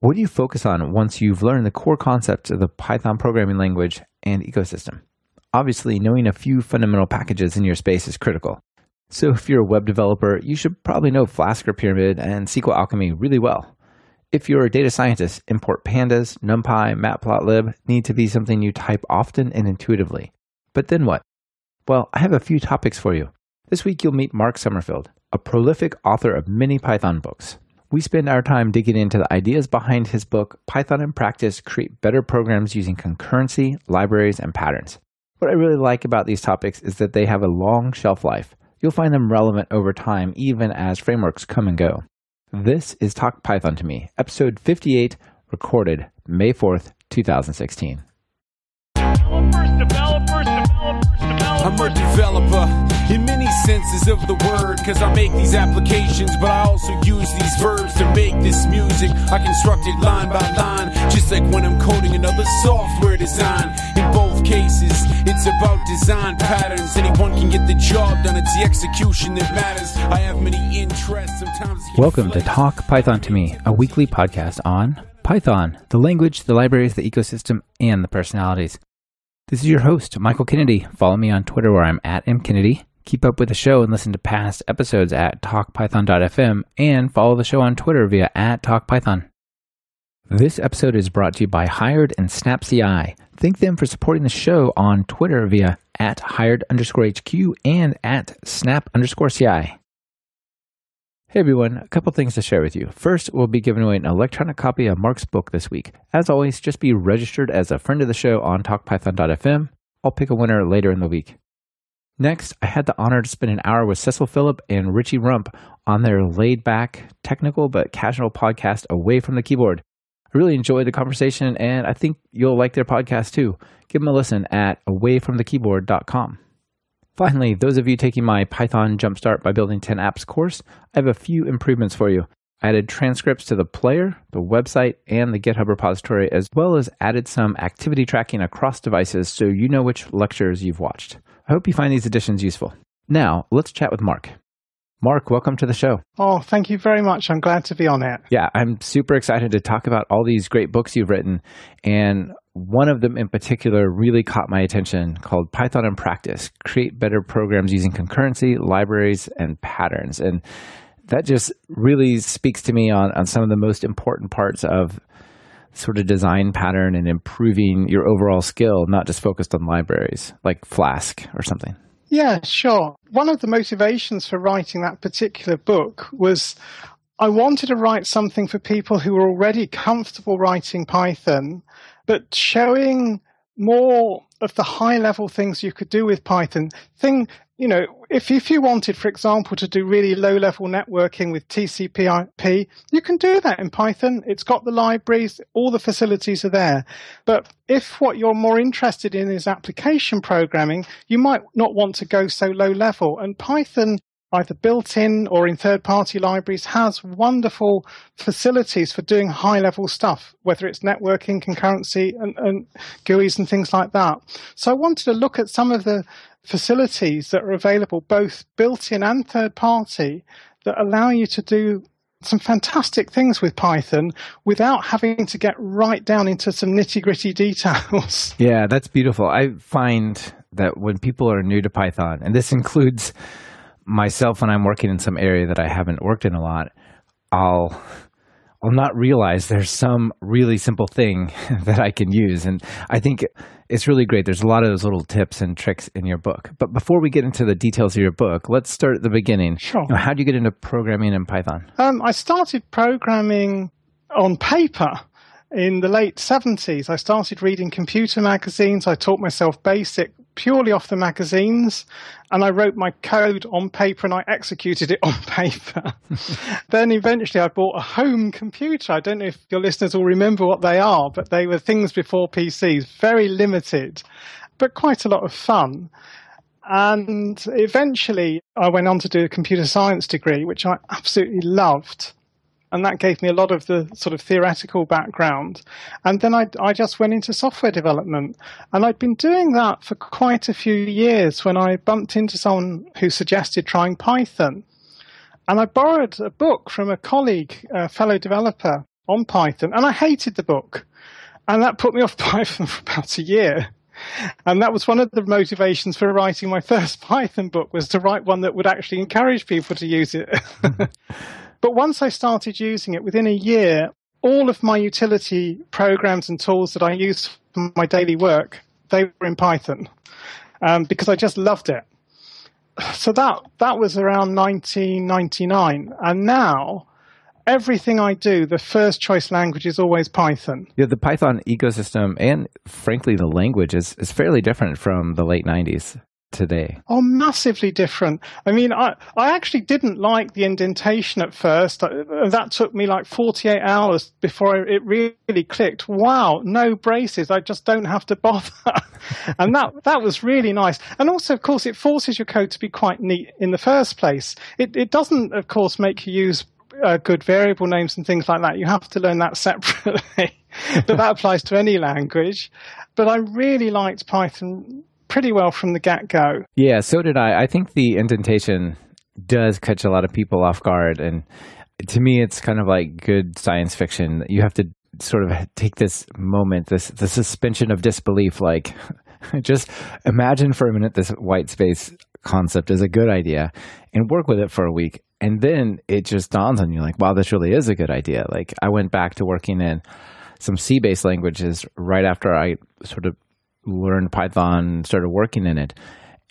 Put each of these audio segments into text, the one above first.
What do you focus on once you've learned the core concepts of the Python programming language and ecosystem? Obviously, knowing a few fundamental packages in your space is critical. So, if you're a web developer, you should probably know Flask or Pyramid and SQLAlchemy really well. If you're a data scientist, import pandas, NumPy, Matplotlib need to be something you type often and intuitively. But then what? Well, I have a few topics for you. This week you'll meet Mark Summerfield, a prolific author of many Python books. We spend our time digging into the ideas behind his book, Python in Practice Create Better Programs Using Concurrency, Libraries, and Patterns. What I really like about these topics is that they have a long shelf life. You'll find them relevant over time, even as frameworks come and go. This is Talk Python to Me, episode 58, recorded May 4th, 2016. Developers, developers, developers, I'm a developer in many senses of the word, cause I make these applications, but I also use these verbs to make this music. I construct it line by line, just like when I'm coding another software design. In both cases, it's about design patterns. Anyone can get the job done, it's the execution that matters. I have many interests, sometimes. Welcome to Talk Python to Me, a weekly podcast on Python, the language, the libraries, the ecosystem, and the personalities. This is your host, Michael Kennedy. Follow me on Twitter where I'm at mkennedy. Keep up with the show and listen to past episodes at talkpython.fm and follow the show on Twitter via at talkpython. This episode is brought to you by Hired and SnapCI. Thank them for supporting the show on Twitter via at hired underscore HQ and at snap underscore CI. Hey everyone, a couple things to share with you. First, we'll be giving away an electronic copy of Mark's book this week. As always, just be registered as a friend of the show on talkpython.fm. I'll pick a winner later in the week. Next, I had the honor to spend an hour with Cecil Phillip and Richie Rump on their laid back, technical, but casual podcast away from the keyboard. I really enjoyed the conversation, and I think you'll like their podcast too. Give them a listen at awayfromthekeyboard.com. Finally, those of you taking my Python Jumpstart by Building 10 Apps course, I have a few improvements for you. I added transcripts to the player, the website, and the GitHub repository, as well as added some activity tracking across devices so you know which lectures you've watched. I hope you find these additions useful. Now, let's chat with Mark. Mark, welcome to the show. Oh, thank you very much. I'm glad to be on it. Yeah, I'm super excited to talk about all these great books you've written. And one of them in particular really caught my attention called Python in Practice Create Better Programs Using Concurrency, Libraries, and Patterns. And that just really speaks to me on, on some of the most important parts of sort of design pattern and improving your overall skill, not just focused on libraries like Flask or something. Yeah, sure. One of the motivations for writing that particular book was I wanted to write something for people who were already comfortable writing Python but showing more of the high level things you could do with Python. Thing, you know, if, if you wanted, for example, to do really low level networking with TCP IP, you can do that in Python. It's got the libraries, all the facilities are there. But if what you're more interested in is application programming, you might not want to go so low level. And Python either built in or in third party libraries has wonderful facilities for doing high level stuff, whether it's networking, concurrency, and, and GUIs and things like that. So I wanted to look at some of the facilities that are available, both built in and third party, that allow you to do some fantastic things with Python without having to get right down into some nitty gritty details. Yeah, that's beautiful. I find that when people are new to Python, and this includes myself when I'm working in some area that I haven't worked in a lot, I'll I'll not realize there's some really simple thing that I can use. And I think it's really great. There's a lot of those little tips and tricks in your book. But before we get into the details of your book, let's start at the beginning. Sure. You know, how did you get into programming in Python? Um, I started programming on paper in the late 70s. I started reading computer magazines. I taught myself BASIC purely off the magazines and I wrote my code on paper and I executed it on paper. then eventually I bought a home computer. I don't know if your listeners will remember what they are, but they were things before PCs, very limited, but quite a lot of fun. And eventually I went on to do a computer science degree, which I absolutely loved and that gave me a lot of the sort of theoretical background. And then I, I just went into software development. And I'd been doing that for quite a few years when I bumped into someone who suggested trying Python. And I borrowed a book from a colleague, a fellow developer, on Python, and I hated the book. And that put me off Python for about a year. And that was one of the motivations for writing my first Python book was to write one that would actually encourage people to use it. but once I started using it, within a year, all of my utility programs and tools that I use for my daily work, they were in Python um, because I just loved it. So that that was around 1999, and now everything I do, the first choice language is always Python. Yeah, the Python ecosystem and frankly the language is, is fairly different from the late 90s today? Oh, massively different. I mean, I, I actually didn't like the indentation at first. That took me like 48 hours before it really clicked. Wow, no braces. I just don't have to bother. and that, that was really nice. And also, of course, it forces your code to be quite neat in the first place. It, it doesn't, of course, make you use uh, good variable names and things like that. You have to learn that separately. but that applies to any language. But I really liked Python pretty well from the get go. Yeah, so did I. I think the indentation does catch a lot of people off guard. And to me, it's kind of like good science fiction. You have to sort of take this moment, this the suspension of disbelief. Like, just imagine for a minute this white space concept is a good idea, and work with it for a week, and then it just dawns on you like, wow, this really is a good idea. Like, I went back to working in some C based languages right after I sort of learned Python, started working in it.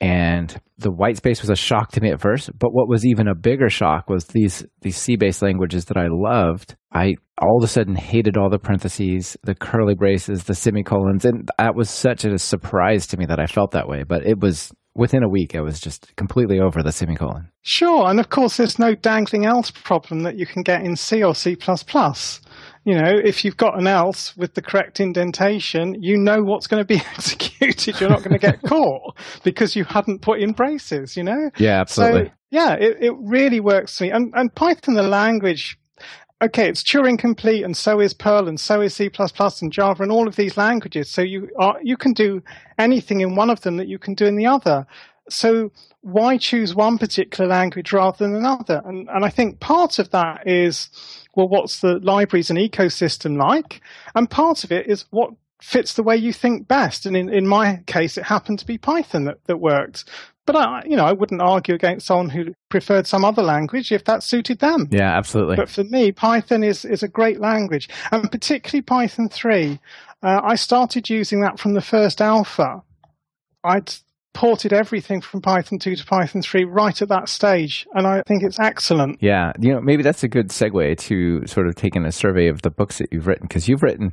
And the white space was a shock to me at first, but what was even a bigger shock was these these C-based languages that I loved. I all of a sudden hated all the parentheses, the curly braces, the semicolons, and that was such a surprise to me that I felt that way. But it was within a week, I was just completely over the semicolon. Sure, and of course, there's no dangling else problem that you can get in C or C++ you know, if you've got an else with the correct indentation, you know what's going to be executed. You're not going to get caught because you hadn't put in braces, you know? Yeah, absolutely. So, yeah, it, it really works for me. And, and Python, the language, okay, it's Turing complete, and so is Perl, and so is C++ and Java, and all of these languages. So you are you can do anything in one of them that you can do in the other. So why choose one particular language rather than another? And and I think part of that is well, what's the libraries and ecosystem like? And part of it is what fits the way you think best. And in, in my case, it happened to be Python that, that worked. But I, you know, I wouldn't argue against someone who preferred some other language if that suited them. Yeah, absolutely. But for me, Python is is a great language, and particularly Python three. Uh, I started using that from the first alpha. I'd ported everything from Python 2 to Python 3 right at that stage, and I think it's excellent. Yeah, you know, maybe that's a good segue to sort of taking a survey of the books that you've written because you've written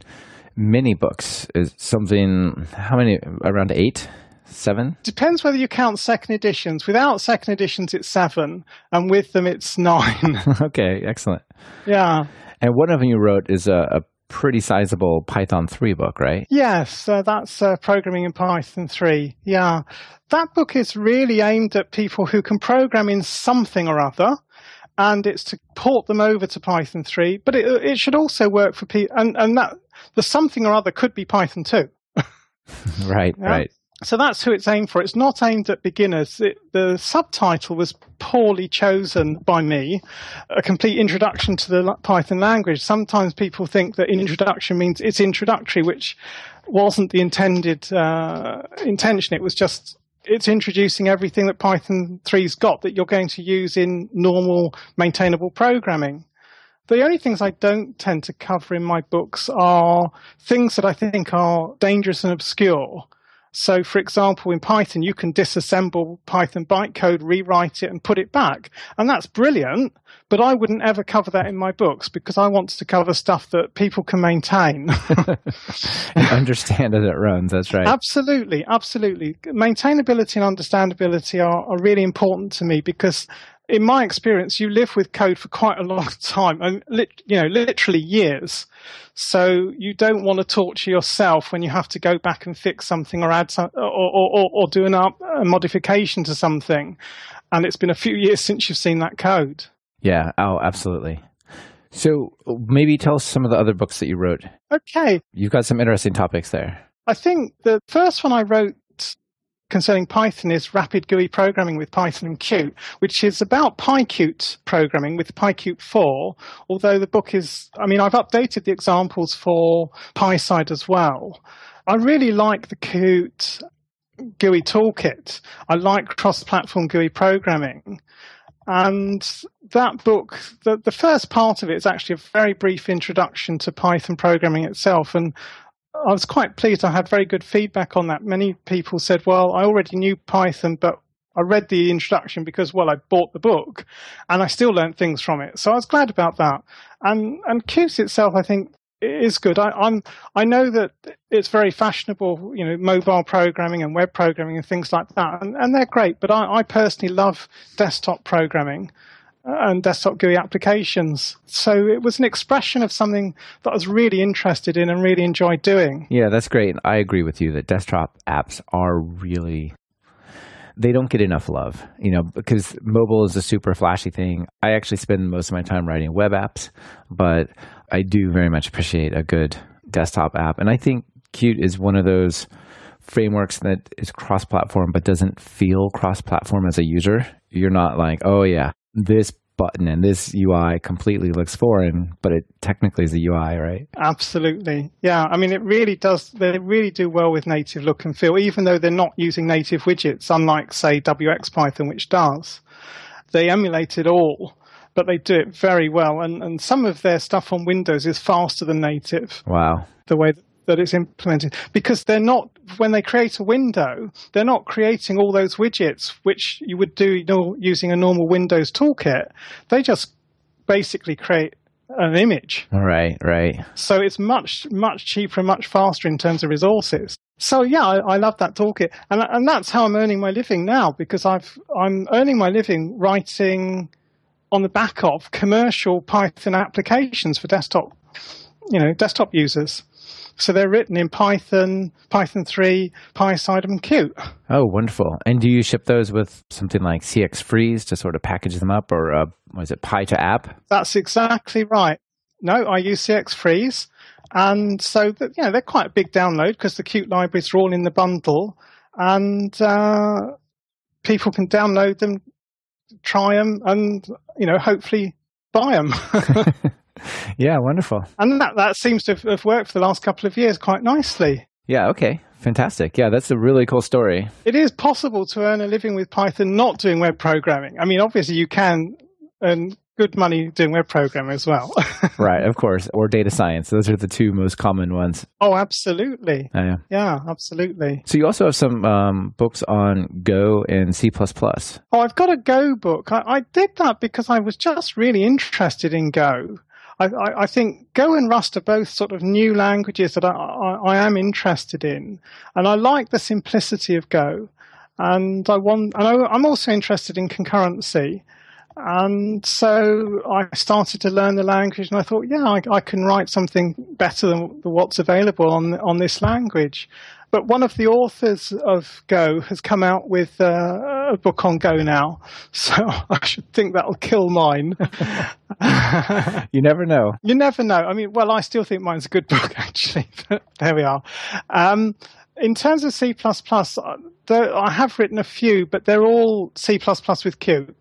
many books. Is something how many? Around eight, seven? Depends whether you count second editions. Without second editions, it's seven, and with them, it's nine. okay, excellent. Yeah. And one of them you wrote is a, a pretty sizable Python 3 book, right? Yes, uh, that's uh, Programming in Python 3. Yeah. That book is really aimed at people who can program in something or other. And it's to port them over to Python 3, but it, it should also work for people. And, and that the something or other could be Python 2. right, yeah? right. So that's who it's aimed for. It's not aimed at beginners. It, the subtitle was poorly chosen by me, a complete introduction to the Python language. Sometimes people think that introduction means it's introductory, which wasn't the intended uh, intention. It was just it's introducing everything that Python 3's got that you're going to use in normal maintainable programming. The only things I don't tend to cover in my books are things that I think are dangerous and obscure so, for example, in Python, you can disassemble Python bytecode, rewrite it, and put it back. And that's brilliant, but I wouldn't ever cover that in my books because I want to cover stuff that people can maintain. and understand as it runs, that's right. Absolutely, absolutely. Maintainability and understandability are, are really important to me because in my experience, you live with code for quite a long time, and you know, literally years. So you don't want to torture yourself when you have to go back and fix something or add some, or, or, or do an up, a modification to something, and it's been a few years since you've seen that code. Yeah. Oh, absolutely. So maybe tell us some of the other books that you wrote. Okay. You've got some interesting topics there. I think the first one I wrote concerning Python is Rapid GUI Programming with Python and Qt, which is about PyQt programming with PyQt 4, although the book is, I mean, I've updated the examples for PySide as well. I really like the Qt GUI toolkit. I like cross-platform GUI programming. And that book, the, the first part of it is actually a very brief introduction to Python programming itself. And I was quite pleased. I had very good feedback on that. Many people said, well, I already knew Python, but I read the introduction because, well, I bought the book and I still learned things from it. So I was glad about that. And, and Qt itself, I think, is good. I, am I know that it's very fashionable, you know, mobile programming and web programming and things like that, and, and they're great. But I, I personally love desktop programming and desktop GUI applications. So it was an expression of something that I was really interested in and really enjoyed doing. Yeah, that's great. I agree with you that desktop apps are really they don't get enough love, you know, because mobile is a super flashy thing. I actually spend most of my time writing web apps, but I do very much appreciate a good desktop app. And I think Qt is one of those frameworks that is cross platform but doesn't feel cross platform as a user. You're not like, oh, yeah, this button and this UI completely looks foreign, but it technically is a UI, right? Absolutely. Yeah. I mean, it really does, they really do well with native look and feel, even though they're not using native widgets, unlike, say, WXPython, which does. They emulate it all, but they do it very well. And, and some of their stuff on Windows is faster than native. Wow. The way that it's implemented. Because they're not when they create a window they're not creating all those widgets which you would do you know, using a normal windows toolkit. They just basically create an image. Right right. So it's much much cheaper and much faster in terms of resources. So yeah i, I love that toolkit. And, and that's how i'm earning my living now because i've i'm earning my living writing on the back of commercial python applications for desktop you know desktop users so they're written in Python, Python 3, PySide, and Qt. Oh, wonderful. And do you ship those with something like CX Freeze to sort of package them up, or uh, was it py2app? That's exactly right. No, I use CX Freeze. And so, that, you know, they're quite a big download because the Qt libraries are all in the bundle. And uh, people can download them, try them, and, you know, hopefully buy them. yeah, wonderful. And that, that seems to have worked for the last couple of years quite nicely. Yeah, okay. Fantastic. Yeah, that's a really cool story. It is possible to earn a living with Python not doing web programming. I mean, obviously, you can earn good money doing web programming as well. right, of course, or data science. Those are the two most common ones. Oh, absolutely. Oh, yeah. Yeah, absolutely. So you also have some um, books on Go and C++. Oh, I've got a Go book. I, I did that because I was just really interested in Go. I, I, think Go and Rust are both sort of new languages that I, I, I, am interested in, and I like the simplicity of Go. And I want, and I, I'm also interested in concurrency. And so I started to learn the language, and I thought, yeah, I, I can write something better than what's available on on this language. But one of the authors of Go has come out with uh, a book on Go now, so I should think that'll kill mine. you never know. You never know. I mean, well, I still think mine's a good book, actually. But there we are. Um, in terms of C++, uh, I have written a few, but they're all C++ with Qt.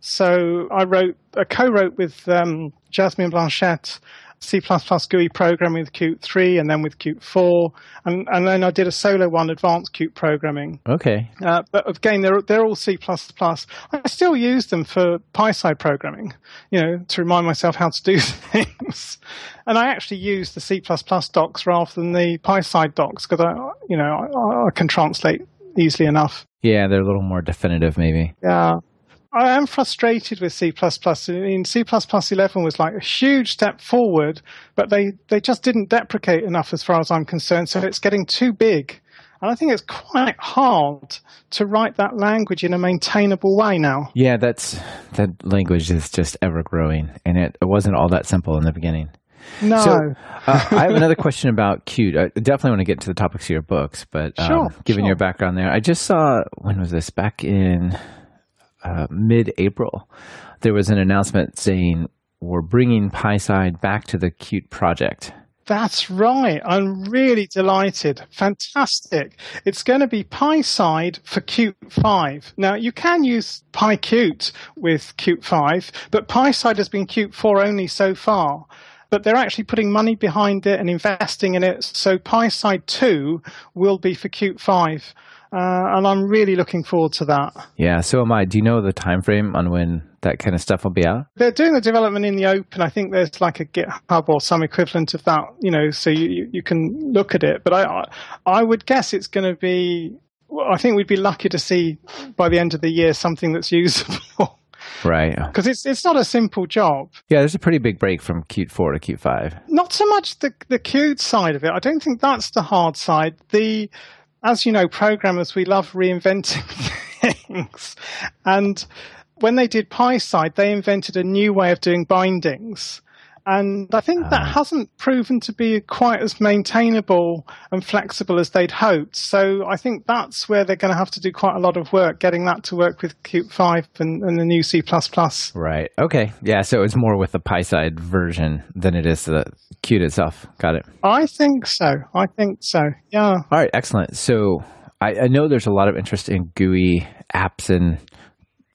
So I wrote, I co-wrote with um, Jasmin Blanchette C++ GUI programming with Qt 3 and then with Qt 4. And, and then I did a solo one, advanced Qt programming. Okay. Uh, but again, they're, they're all C++. I still use them for PySide programming, you know, to remind myself how to do things. and I actually use the C++ docs rather than the PySide docs because I, you know, I, I can translate easily enough. Yeah, they're a little more definitive, maybe. Yeah. I am frustrated with C++. I mean, C++ 11 was like a huge step forward, but they, they just didn't deprecate enough as far as I'm concerned. So it's getting too big. And I think it's quite hard to write that language in a maintainable way now. Yeah, that's that language is just ever growing, and it, it wasn't all that simple in the beginning. No. So, uh, I have another question about Qt. I definitely want to get into the topics of your books, but um, sure, given sure. your background there, I just saw when was this back in uh, mid April, there was an announcement saying we're bringing PySide back to the Qt project. That's right. I'm really delighted. Fantastic. It's going to be PySide for Qt 5. Now, you can use PyQt with Qt 5, but PySide has been Qt 4 only so far. But they're actually putting money behind it and investing in it. So PySide 2 will be for Qt 5. Uh, and I'm really looking forward to that. Yeah, so am I. Do you know the time frame on when that kind of stuff will be out? They're doing the development in the open. I think there's like a GitHub or some equivalent of that, you know, so you, you can look at it. But I, I would guess it's going to be, well, I think we'd be lucky to see by the end of the year something that's usable. Right. Because it's it's not a simple job. Yeah, there's a pretty big break from Qt 4 to Qt 5. Not so much the the Qt side of it. I don't think that's the hard side. The as you know, programmers, we love reinventing things. And when they did PySide, they invented a new way of doing bindings. And I think that ah. hasn't proven to be quite as maintainable and flexible as they'd hoped. So I think that's where they're going to have to do quite a lot of work getting that to work with Qt 5 and, and the new C. Right. Okay. Yeah. So it's more with the PySide version than it is the Qt itself. Got it. I think so. I think so. Yeah. All right. Excellent. So I, I know there's a lot of interest in GUI apps and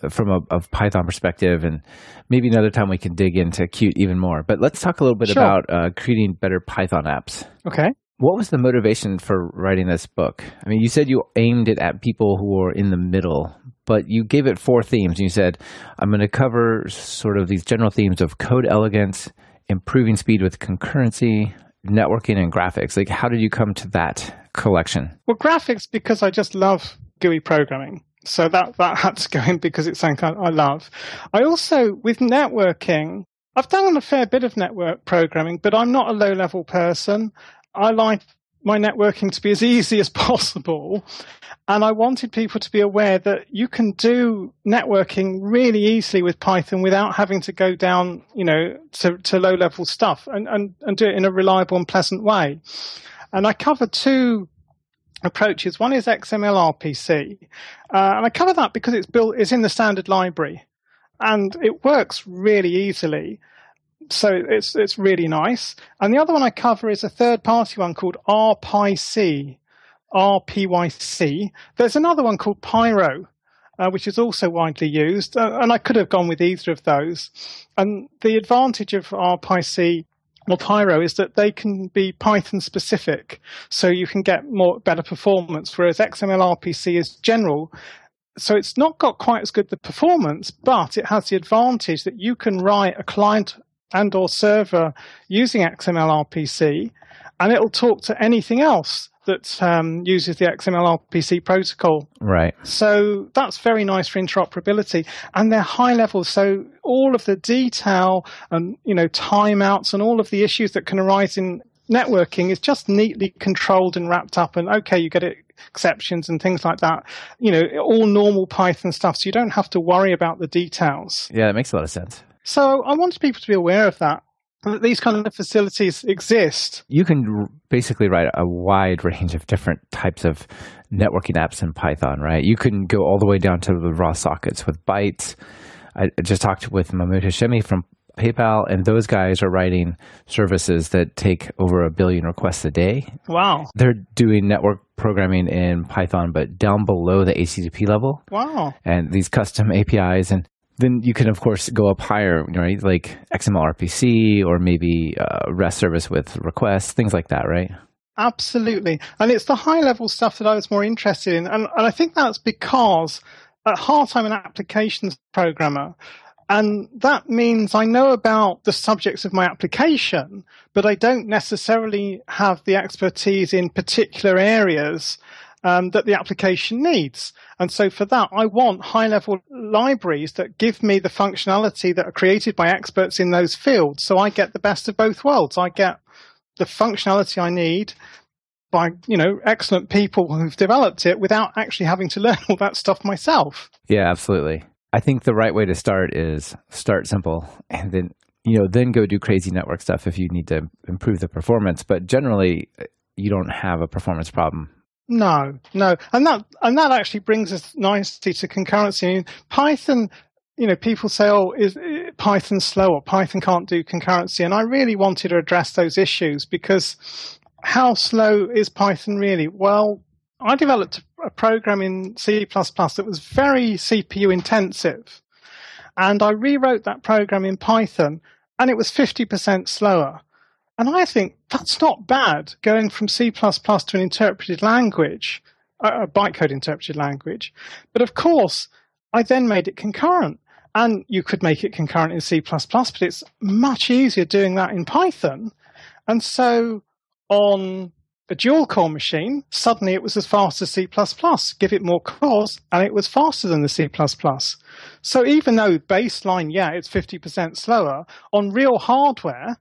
from a, a, Python perspective, and maybe another time we can dig into Qt even more. But let's talk a little bit sure. about uh, creating better Python apps. Okay. What was the motivation for writing this book? I mean, you said you aimed it at people who are in the middle, but you gave it four themes. You said, I'm going to cover sort of these general themes of code elegance, improving speed with concurrency, networking, and graphics. Like, how did you come to that collection? Well, graphics, because I just love GUI programming so that that had to go in because it's something I, love. I also with networking, I've done a fair bit of network programming, but I'm not a low level person. I like my networking to be as easy as possible. And I wanted people to be aware that you can do networking really easily with Python without having to go down, you know, to, to low level stuff and, and, and do it in a reliable and pleasant way. And I covered two approaches. One is XML RPC, uh, and I cover that because it's built, it's in the standard library, and it works really easily. So it's it's really nice. And the other one I cover is a third party one called RPyC, RPYC. There's another one called Pyro, uh, which is also widely used, uh, and I could have gone with either of those. And the advantage of RPyC or Pyro is that they can be Python specific, so you can get more better performance. Whereas XML RPC is general, so it's not got quite as good the performance, but it has the advantage that you can write a client and or server using XML RPC, and it'll talk to anything else that um, uses the XML RPC protocol. Right. So that's very nice for interoperability, and they're high level. So all of the detail and you know timeouts and all of the issues that can arise in networking is just neatly controlled and wrapped up. And okay, you get it exceptions and things like that. You know, all normal Python stuff. So you don't have to worry about the details. Yeah, that makes a lot of sense. So I wanted people to be aware of that these kind of facilities exist. You can basically write a wide range of different types of networking apps in Python, right? You can go all the way down to the raw sockets with bytes. I just talked with Mahmoud Hashemi from PayPal, and those guys are writing services that take over a billion requests a day. Wow. They're doing network programming in Python, but down below the HTTP level. Wow. And these custom APIs. And then you can of course go up higher, right? Like XML RPC or maybe uh, REST service with requests, things like that, right? Absolutely, and it's the high level stuff that I was more interested in, and, and I think that's because at heart I'm an applications programmer. And that means I know about the subjects of my application, but I don't necessarily have the expertise in particular areas um, that the application needs. And so for that, I want high level libraries that give me the functionality that are created by experts in those fields. So I get the best of both worlds. I get the functionality I need by, you know, excellent people who've developed it without actually having to learn all that stuff myself. Yeah, absolutely. I think the right way to start is start simple and then you know then go do crazy network stuff if you need to improve the performance but generally you don't have a performance problem no, no, and that and that actually brings us nicely to concurrency. I mean, Python you know, people say, oh, is Python slow or Python can't do concurrency? And I really wanted to address those issues because how slow is Python really? Well, I developed a program in C++ that was very CPU intensive. And I rewrote that program in Python and it was 50% slower. And I think that's not bad going from C++ to an interpreted language, a bytecode interpreted language. But of course, I then made it concurrent. And you could make it concurrent in C++, but it's much easier doing that in Python. And so on a dual core machine, suddenly it was as fast as C++. Give it more cores, and it was faster than the C++. So even though baseline, yeah, it's 50% slower, on real hardware,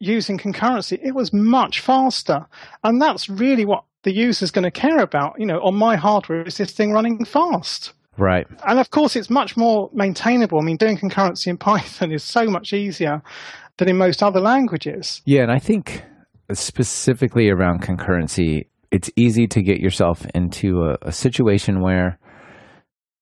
using concurrency, it was much faster. And that's really what the user is going to care about. You know, on my hardware, is this thing running fast? Right. And of course, it's much more maintainable. I mean, doing concurrency in Python is so much easier than in most other languages. Yeah, and I think specifically around concurrency, it's easy to get yourself into a, a situation where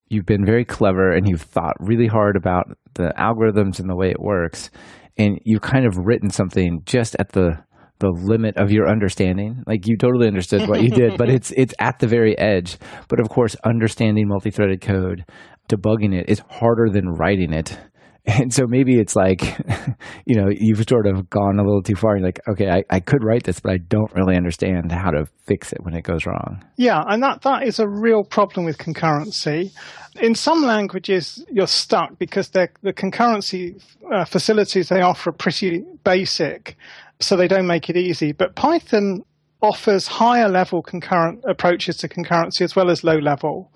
you've been very clever and you've thought really hard about the algorithms and the way it works, and you've kind of written something just at the the limit of your understanding. Like you totally understood what you did, but it's it's at the very edge. But of course, understanding multi-threaded code, debugging it is harder than writing it. And so maybe it's like, you know, you've sort of gone a little too far. You're like, okay, I, I could write this, but I don't really understand how to fix it when it goes wrong. Yeah, and that, that is a real problem with concurrency. In some languages, you're stuck because the concurrency uh, facilities they offer are pretty basic so they don't make it easy. But Python offers higher level concurrent approaches to concurrency as well as low level.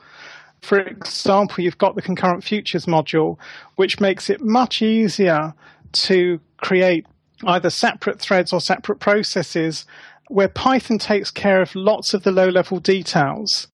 For example, you've got the concurrent futures module, which makes it much easier to create either separate threads or separate processes where Python takes care of lots of the low level details.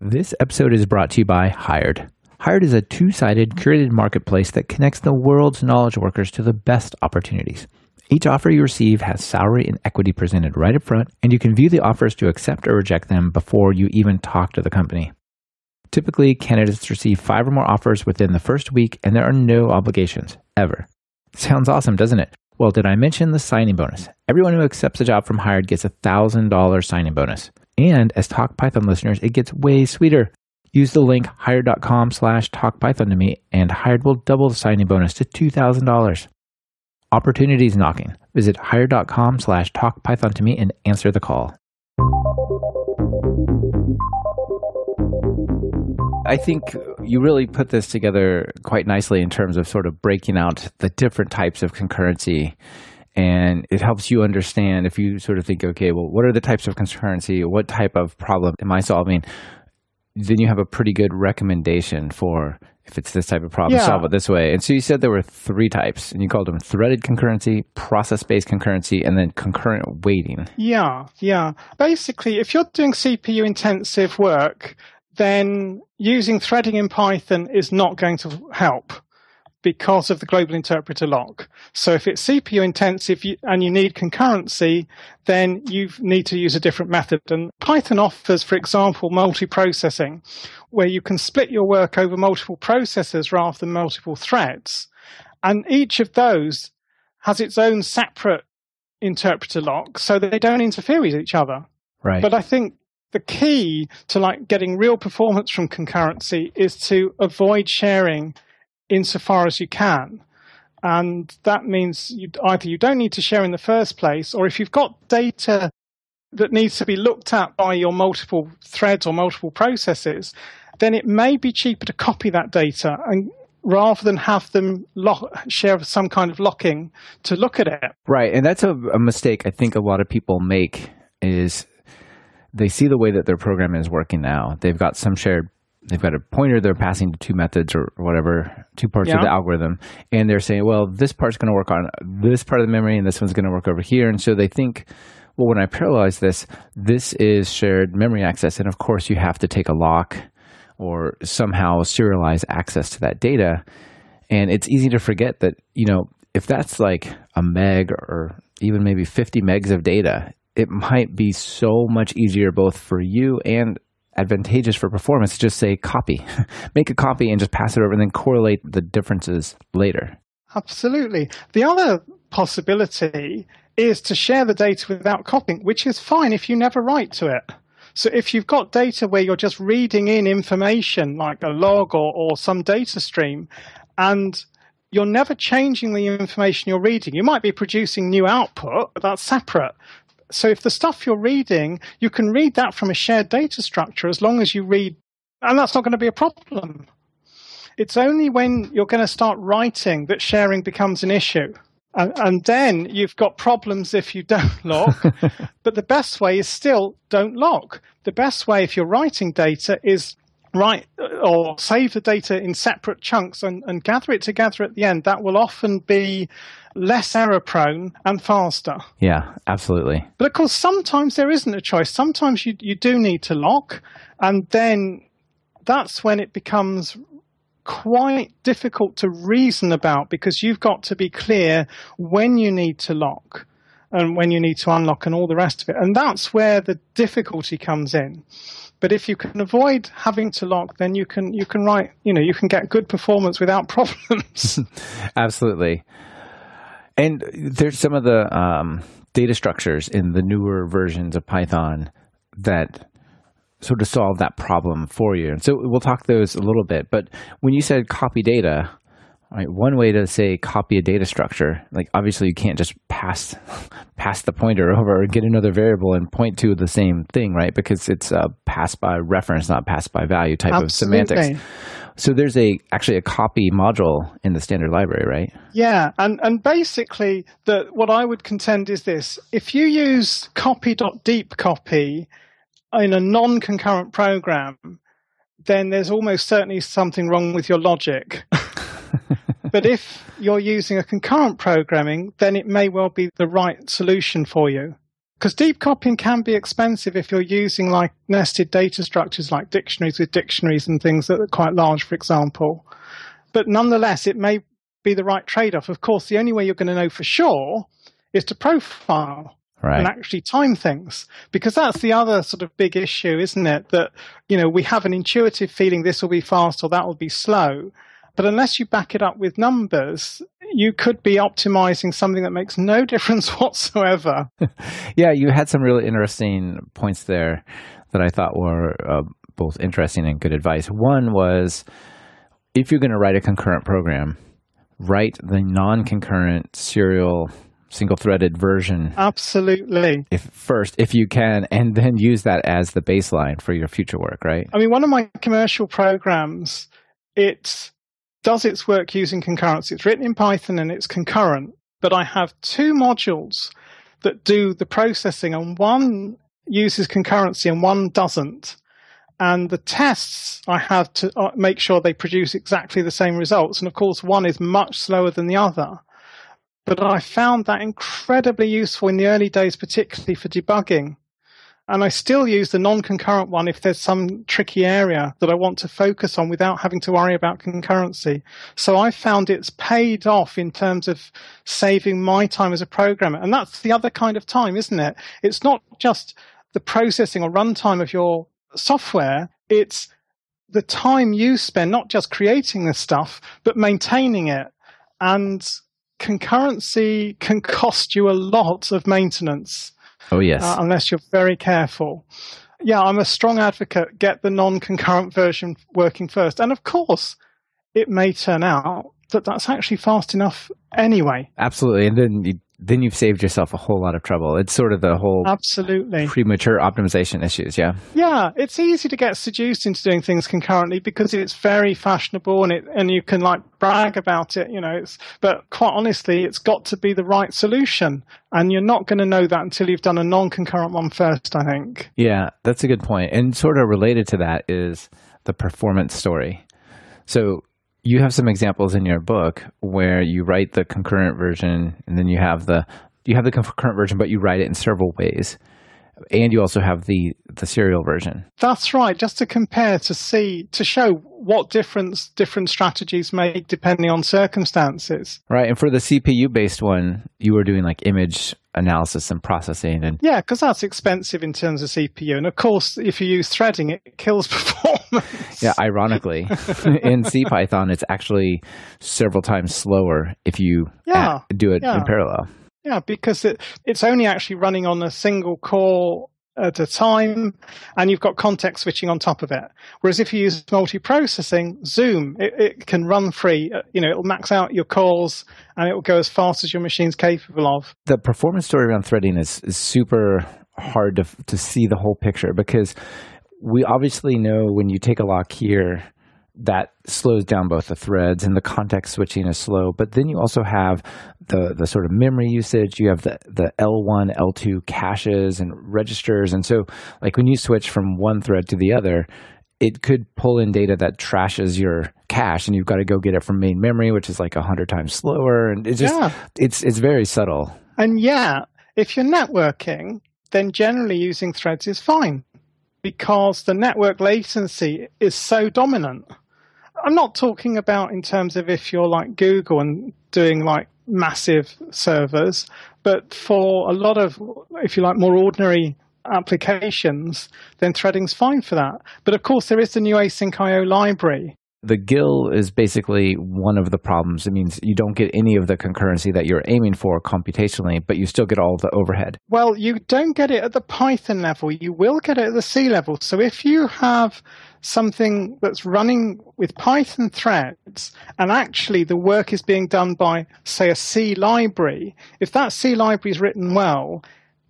This episode is brought to you by Hired. Hired is a two sided curated marketplace that connects the world's knowledge workers to the best opportunities. Each offer you receive has salary and equity presented right up front, and you can view the offers to accept or reject them before you even talk to the company. Typically, candidates receive five or more offers within the first week, and there are no obligations, ever. Sounds awesome, doesn't it? Well, did I mention the signing bonus? Everyone who accepts a job from Hired gets a $1,000 signing bonus. And as Talk Python listeners, it gets way sweeter. Use the link hired.com slash talkpython to me, and Hired will double the signing bonus to $2,000. Opportunities knocking. Visit hired.com slash talkpython to me and answer the call. I think you really put this together quite nicely in terms of sort of breaking out the different types of concurrency and it helps you understand if you sort of think, okay, well, what are the types of concurrency? What type of problem am I solving? Then you have a pretty good recommendation for if it's this type of problem, yeah. solve it this way. And so you said there were three types, and you called them threaded concurrency, process based concurrency, and then concurrent waiting. Yeah, yeah. Basically, if you're doing CPU intensive work, then using threading in Python is not going to help because of the global interpreter lock. So if it's CPU intensive and you need concurrency, then you need to use a different method. And Python offers, for example, multiprocessing, where you can split your work over multiple processors rather than multiple threads. And each of those has its own separate interpreter lock, so they don't interfere with each other. Right. But I think the key to like getting real performance from concurrency is to avoid sharing insofar as you can. And that means you, either you don't need to share in the first place, or if you've got data that needs to be looked at by your multiple threads or multiple processes, then it may be cheaper to copy that data and rather than have them lock, share some kind of locking to look at it. Right, and that's a, a mistake I think a lot of people make is they see the way that their program is working now. They've got some shared they've got a pointer they're passing to two methods or whatever, two parts yeah. of the algorithm, and they're saying, well, this part's going to work on this part of the memory, and this one's going to work over here, and so they think. Well, when I parallelize this, this is shared memory access, and of course, you have to take a lock or somehow serialize access to that data. And it's easy to forget that, you know, if that's like a meg or even maybe 50 megs of data, it might be so much easier both for you and advantageous for performance just say copy, make a copy and just pass it over and then correlate the differences later. Absolutely. The other possibility is to share the data without copying, which is fine if you never write to it. So if you've got data where you're just reading in information like a log or, or some data stream and you're never changing the information you're reading. You might be producing new output, but that's separate. So if the stuff you're reading, you can read that from a shared data structure as long as you read, and that's not going to be a problem. It's only when you're going to start writing that sharing becomes an issue. And, and then you've got problems if you don't lock. but the best way is still don't lock. The best way, if you're writing data, is write or save the data in separate chunks and, and gather it together at the end. That will often be less error prone and faster. Yeah, absolutely. But of course, sometimes there isn't a choice. Sometimes you, you do need to lock, and then that's when it becomes quite difficult to reason about because you've got to be clear when you need to lock and when you need to unlock and all the rest of it. And that's where the difficulty comes in. But if you can avoid having to lock, then you can you can write you know you can get good performance without problems. Absolutely. And there's some of the um, data structures in the newer versions of Python that sort of solve that problem for you. And so we'll talk those a little bit. But when you said copy data, right, one way to say copy a data structure, like obviously you can't just pass pass the pointer over or get another variable and point to the same thing, right? Because it's uh, a pass by reference, not pass by value type Absolutely. of semantics. So there's a actually a copy module in the standard library, right? Yeah, and and basically the what I would contend is this: if you use copy.deepcopy in a non-concurrent program, then there's almost certainly something wrong with your logic. but if you're using a concurrent programming, then it may well be the right solution for you. Because deep copying can be expensive if you're using like nested data structures like dictionaries with dictionaries and things that are quite large, for example. But nonetheless, it may be the right trade off. Of course, the only way you're going to know for sure is to profile Right. and actually time things because that's the other sort of big issue isn't it that you know we have an intuitive feeling this will be fast or that will be slow but unless you back it up with numbers you could be optimizing something that makes no difference whatsoever. Yeah, you had some really interesting points there that I thought were uh, both interesting and good advice. One was if you're going to write a concurrent program, write the non concurrent serial single threaded version. Absolutely. If first if you can and then use that as the baseline for your future work right? I mean one of my commercial programs it does its work using concurrency it's written in python and it's concurrent but i have two modules that do the processing and one uses concurrency and one doesn't and the tests I have to uh, make sure they produce exactly the same results. And of course, one is much slower than the other. But I found that incredibly useful in the early days, particularly for debugging. And I still use the non concurrent one if there's some tricky area that I want to focus on without having to worry about concurrency. So I found it's paid off in terms of saving my time as a programmer. And that's the other kind of time, isn't it? It's not just the processing or runtime of your software, it's the time you spend not just creating the stuff, but maintaining it. And concurrency can cost you a lot of maintenance. Oh, yes. Uh, unless you're very careful. Yeah, I'm a strong advocate. Get the non concurrent version working first. And of course, it may turn out that that's actually fast enough anyway. Absolutely. And then you, then you've saved yourself a whole lot of trouble. It's sort of the whole absolutely premature optimization issues. Yeah. Yeah, it's easy to get seduced into doing things concurrently because it's very fashionable and it and you can like brag about it, you know. It's but quite honestly, it's got to be the right solution, and you're not going to know that until you've done a non-concurrent one first. I think. Yeah, that's a good point. And sort of related to that is the performance story. So you have some examples in your book where you write the concurrent version and then you have the you have the concurrent version but you write it in several ways and you also have the the serial version. That's right. Just to compare to see to show what difference different strategies make depending on circumstances. Right. And for the CPU based one, you were doing like image analysis and processing and yeah because that's expensive in terms of cpu and of course if you use threading it kills performance yeah ironically in CPython, it's actually several times slower if you yeah, do it yeah. in parallel yeah because it, it's only actually running on a single core at a time, and you've got context switching on top of it. Whereas if you use multi-processing, Zoom, it, it, can run free. Uh, you know, it'll max out your cores, and it will go as fast as your machine's capable of. The performance story around threading is, is super hard to to see the whole picture because we obviously know when you take a lock here that slows down both the threads and the context switching is slow. But then you also have the the sort of memory usage. You have the the L1, L2 caches and registers, and so like when you switch from one thread to the other, it could pull in data that trashes your cache, and you've got to go get it from main memory, which is like a hundred times slower, and it's just yeah. it's it's very subtle. And yeah, if you're networking, then generally using threads is fine because the network latency is so dominant. I'm not talking about in terms of if you're like Google and doing like massive servers, but for a lot of, if you like, more ordinary applications, then threading's fine for that. But of course, there is the new async IO library, the GIL is basically one of the problems. It means you don't get any of the concurrency that you're aiming for computationally, but you still get all the overhead. Well, you don't get it at the Python level. You will get it at the C level. So if you have something that's running with Python threads and actually the work is being done by, say, a C library, if that C library is written well,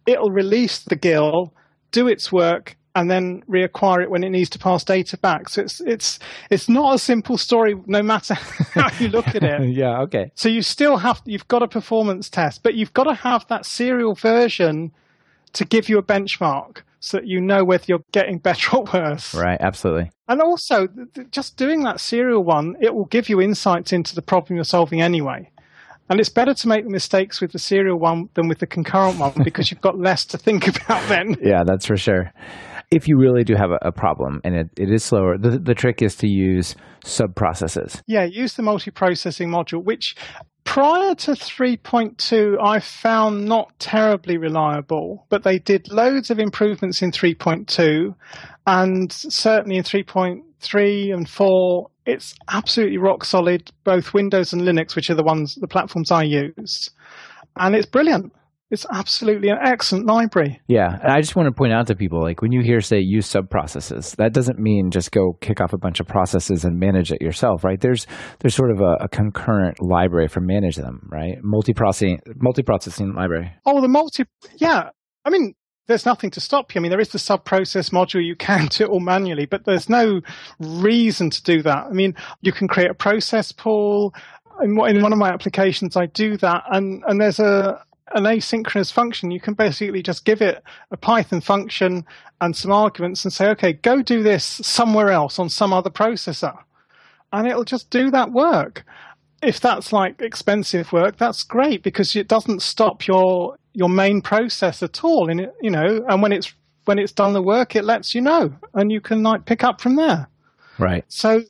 it'll release the GIL, do its work, and then reacquire it when it needs to pass data back. So it's it's it's not a simple story, no matter how you look at it. yeah, okay. So you still have you've got a performance test, but you've got to have that serial version to give you a benchmark so that you know whether you're getting better or worse. Right, absolutely. And also, just doing that serial one, it will give you insights into the problem you're solving anyway. And it's better to make the mistakes with the serial one than with the concurrent one because you've got less to think about then. Yeah, that's for sure if you really do have a, a problem and it, it is slower, the, the trick is to use sub processes. Yeah, use the multi processing module, which prior to 3.2 I found not terribly reliable, but they did loads of improvements in 3.2 and certainly in 3.3 and 4 it's absolutely rock solid both Windows and Linux which are the ones the platforms I use and it's brilliant it's absolutely an excellent library. Yeah, and I just want to point out to people like when you hear say use sub processes, that doesn't mean just go kick off a bunch of processes and manage it yourself, right? There's there's sort of a, a concurrent library for manage them, right? Multi processing multi processing library. Oh, the multi yeah. I mean, there's nothing to stop you. I mean, there is the sub process module you can do it all manually, but there's no reason to do that. I mean, you can create a process pool. In, in one of my applications, I do that, and and there's a an asynchronous function, you can basically just give it a Python function and some arguments and say, okay, go do this somewhere else on some other processor. And it'll just do that work. If that's like expensive work, that's great because it doesn't stop your your main process at all. And it, you know, and when it's when it's done the work, it lets you know, and you can like pick up from there. Right. So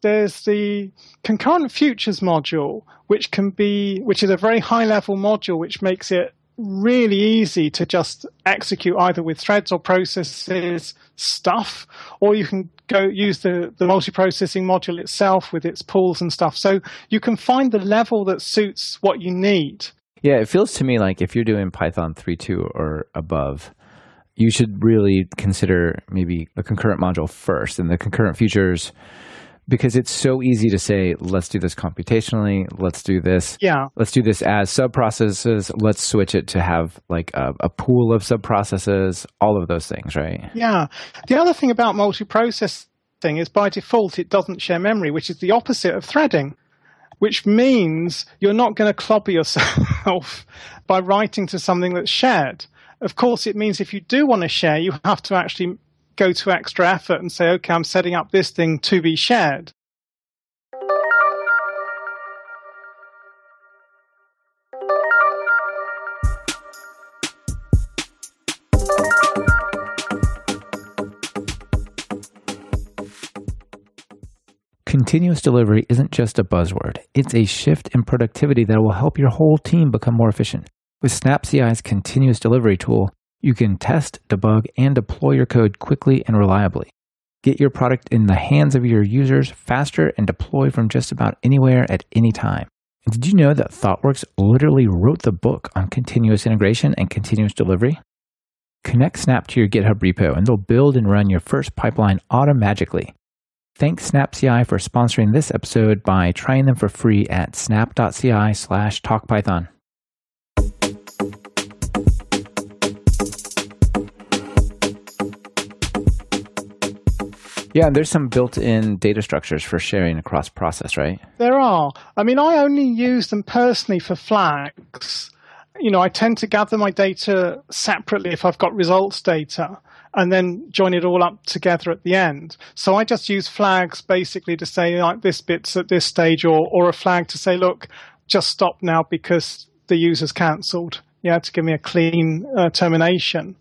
there's the concurrent futures module, which can be, which is a very high level module, which makes it really easy to just execute either with threads or processes stuff, or you can go use the, the multi-processing module itself with its pools and stuff. So you can find the level that suits what you need. Yeah, it feels to me like if you're doing Python 3.2 or above, you should really consider maybe a concurrent module first, and the concurrent futures because it's so easy to say, let's do this computationally, let's do this. Yeah. Let's do this as sub processes. Let's switch it to have like a, a pool of sub processes, all of those things, right? Yeah. The other thing about multi processing is by default it doesn't share memory, which is the opposite of threading. Which means you're not going to clobber yourself by writing to something that's shared. Of course, it means if you do want to share, you have to actually go to extra effort and say, okay, I'm setting up this thing to be shared. Continuous delivery isn't just a buzzword, it's a shift in productivity that will help your whole team become more efficient. With SnapCI's continuous delivery tool, you can test, debug, and deploy your code quickly and reliably. Get your product in the hands of your users faster and deploy from just about anywhere at any time. And did you know that ThoughtWorks literally wrote the book on continuous integration and continuous delivery? Connect Snap to your GitHub repo and they'll build and run your first pipeline automatically. Thanks SnapCI for sponsoring this episode by trying them for free at snap.ci slash talkpython. Yeah, there's some built-in data structures for sharing across process, right? There are. I mean, I only use them personally for flags. You know, I tend to gather my data separately if I've got results data and then join it all up together at the end. So I just use flags basically to say like this bit's at this stage or, or a flag to say, look, just stop now because the user's cancelled. Yeah, to give me a clean uh, termination.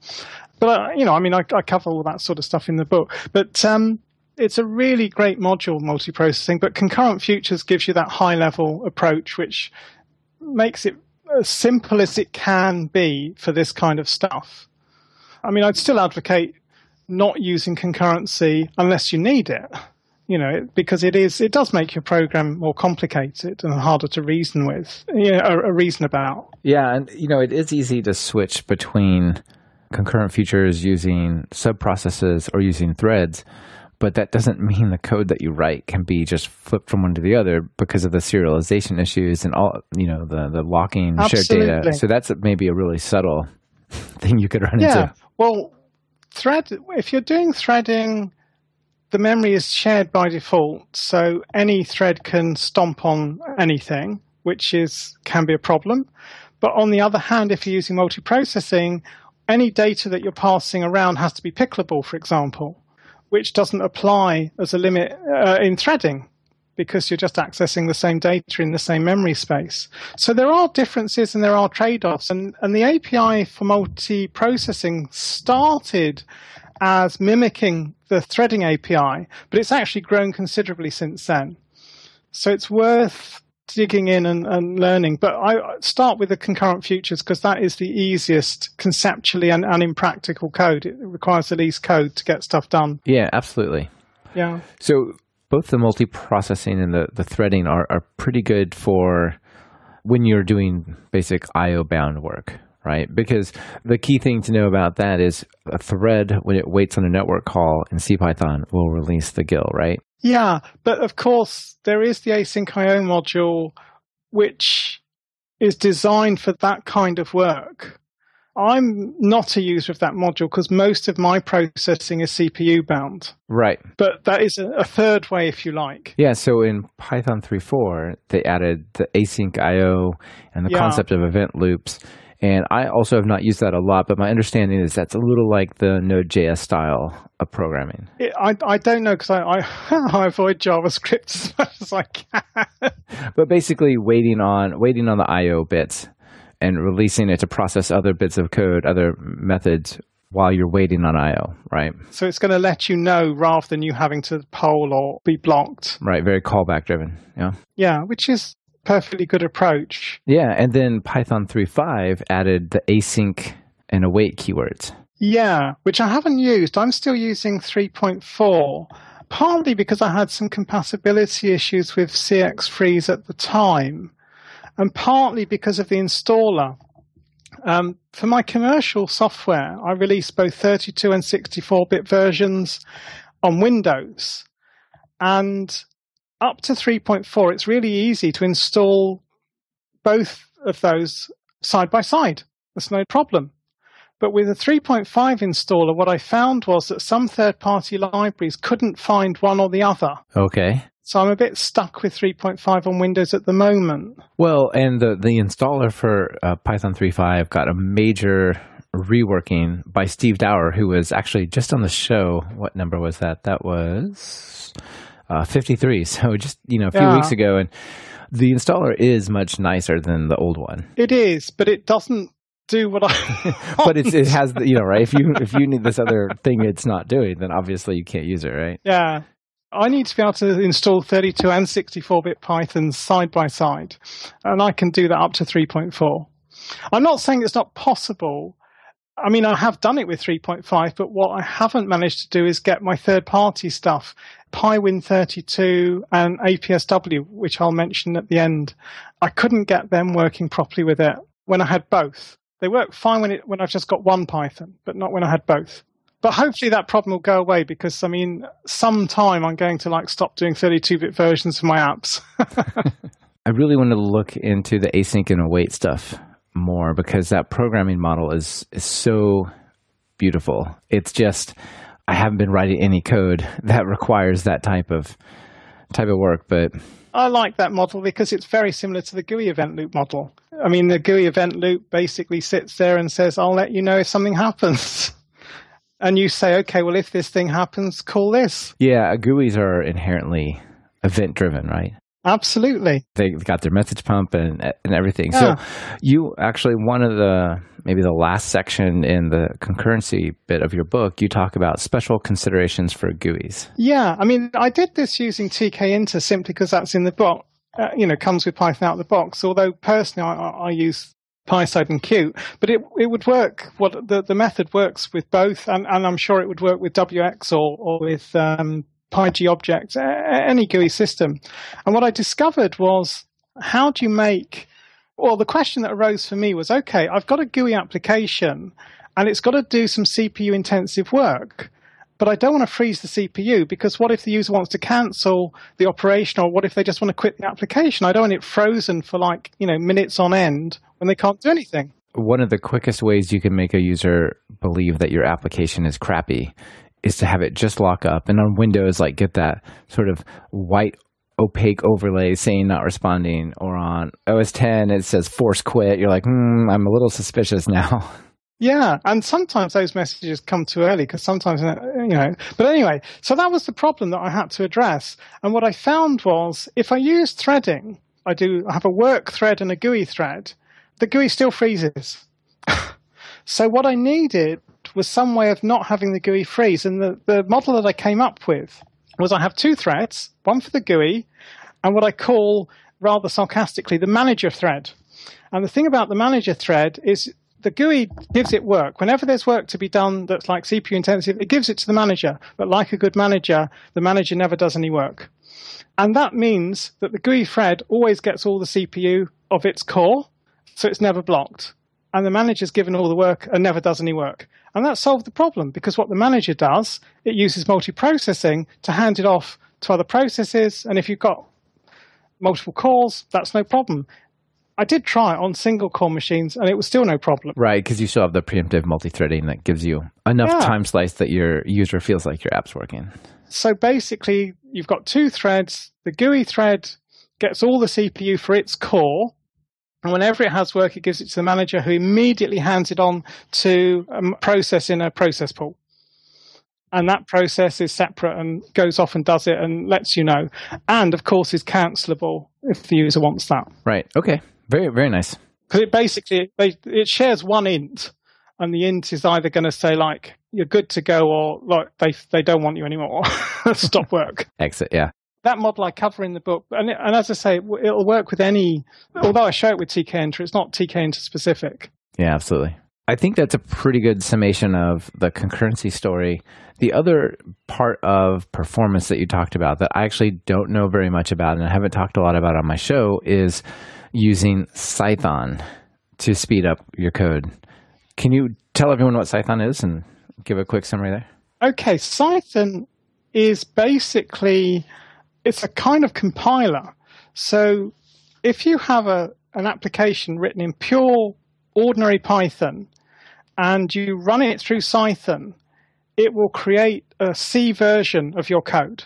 But uh, you know, I mean, I, I, cover all that sort of stuff in the book. But um, it's a really great module, multiprocessing. But concurrent futures gives you that high level approach, which makes it as simple as it can be for this kind of stuff. I mean, I'd still advocate not using concurrency unless you need it. You know, because it is it does make your program more complicated and harder to reason with, you know, a, a reason about. Yeah, and you know, it is easy to switch between concurrent futures using subprocesses or using threads, but that doesn't mean the code that you write can be just flipped from one to the other because of the serialization issues and all you know the the locking Absolutely. shared data. So that's maybe a really subtle thing you could run yeah. into. Well, thread if you're doing threading, the memory is shared by default, so any thread can stomp on anything, which is can be a problem. But on the other hand, if you're using multiprocessing, any data that you're passing around has to be pickleable, for example, which doesn't apply as a limit uh, in threading because you're just accessing the same data in the same memory space. So there are differences and there are trade offs. And, and the API for multi processing started as mimicking the threading API, but it's actually grown considerably since then. So it's worth digging in and, and learning. But I start with the concurrent futures because that is the easiest conceptually and, and in practical code. It requires the least code to get stuff done. Yeah, absolutely. Yeah. So both the multi-processing and the, the threading are, are pretty good for when you're doing basic IO bound work, right? Because the key thing to know about that is a thread, when it waits on a network call in CPython, will release the GIL, right? Yeah, but of course, there is the async IO module, which is designed for that kind of work. I'm not a user of that module because most of my processing is CPU bound. Right. But that is a, a, third way, if you like. Yeah. So in Python 3.4, they added the async IO and the yeah. concept of event loops. And I also have not used that a lot, but my understanding is that's a little like the Node.js style of programming. I, I don't know because I, I, I, avoid JavaScript as much as I can. but basically, waiting on waiting on the I/O bits and releasing it to process other bits of code, other methods while you're waiting on I/O, right? So it's going to let you know rather than you having to poll or be blocked. Right. Very callback driven. Yeah. Yeah, which is perfectly good approach. Yeah, and then Python 3.5 added the async and await keywords. Yeah, which I haven't used. I'm still using 3.4, partly because I had some compatibility issues with cx_Freeze at the time, and partly because of the installer. Um, for my commercial software, I release both 32 and 64 bit versions on Windows. And up to 3.4, it's really easy to install both of those side by side. That's no problem. But with a 3.5 installer, what I found was that some third party libraries couldn't find one or the other. Okay. So I'm a bit stuck with 3.5 on Windows at the moment. Well, and the, the installer for uh, Python 3.5 got a major reworking by Steve Dower, who was actually just on the show. What number was that? That was uh, 53. So just, you know, a few yeah. weeks ago. And the installer is much nicer than the old one. It is, but it doesn't do what I. but it's, it has, the, you know, right? If you if you need this other thing, it's not doing, then obviously you can't use it, right? Yeah. I need to be able to install 32 and 64 bit Python side by side, and I can do that up to 3.4. I'm not saying it's not possible. I mean, I have done it with 3.5, but what I haven't managed to do is get my third party stuff, PyWin32 and APSW, which I'll mention at the end. I couldn't get them working properly with it when I had both. They work fine when, it, when I've just got one Python, but not when I had both. But hopefully that problem will go away because I mean, sometime I'm going to like stop doing 32-bit versions of my apps. I really want to look into the async and await stuff more because that programming model is is so beautiful. It's just I haven't been writing any code that requires that type of type of work, but I like that model because it's very similar to the GUI event loop model. I mean, the GUI event loop basically sits there and says, "I'll let you know if something happens." and you say, okay, well, if this thing happens, call this. Yeah, GUIs are inherently event driven, right? Absolutely. They got their message pump and and everything. Yeah. So you actually one of the maybe the last section in the concurrency bit of your book, you talk about special considerations for GUIs. Yeah, I mean, I did this using tkinter simply because that's in the book. Uh, you know, comes with Python out of the box. Although personally, I, I use PySide and Qt, but it it would work. What the the method works with both, and, and I'm sure it would work with WX or or with um, PyGObject, any GUI system. And what I discovered was how do you make? Well, the question that arose for me was, okay, I've got a GUI application, and it's got to do some CPU intensive work but I don't want to freeze the CPU because what if the user wants to cancel the operation or what if they just want to quit the application? I don't want it frozen for like, you know, minutes on end when they can't do anything. One of the quickest ways you can make a user believe that your application is crappy is to have it just lock up. And on Windows, like get that sort of white opaque overlay saying not responding, or on OS 10, it says force quit. You're like, hmm, I'm a little suspicious now. Yeah, and sometimes those messages come too early because sometimes, uh, you know. But anyway, so that was the problem that I had to address. And what I found was if I use threading, I do I have a work thread and a GUI thread, the GUI still freezes. so what I needed was some way of not having the GUI freeze. And the, the model that I came up with was I have two threads, one for the GUI and what I call rather sarcastically the manager thread. And the thing about the manager thread is the GUI gives it work. Whenever there's work to be done that's like CPU intensive, it gives it to the manager. But like a good manager, the manager never does any work. And that means that the GUI thread always gets all the CPU of its core, so it's never blocked. And the manager's given all the work and never does any work. And that solved the problem because what the manager does, it uses multiprocessing to hand it off to other processes. And if you've got multiple cores, that's no problem. I did try it on single core machines and it was still no problem. Right, because you still have the preemptive multi-threading that gives you enough yeah. time slice that your user feels like your app's working. So basically, you've got two threads. The GUI thread gets all the CPU for its core. And whenever it has work, it gives it to the manager who immediately hands it on to a process in a process pool. And that process is separate and goes off and does it and lets you know. And of course, is cancelable if the user wants that. Right. Okay. Very, very nice. Because it basically it shares one int, and the int is either going to say like you're good to go, or like they they don't want you anymore, stop work. Exit. Yeah. That model I cover in the book, and, and as I say, it'll work with any. Although I show it with TK tkinter, it's not TK tkinter specific. Yeah, absolutely. I think that's a pretty good summation of the concurrency story. The other part of performance that you talked about that I actually don't know very much about and I haven't talked a lot about on my show is using Cython to speed up your code. Can you tell everyone what Cython is and give a quick summary there? Okay, Cython is basically it's a kind of compiler. So if you have a an application written in pure ordinary Python and you run it through Cython, it will create a C version of your code.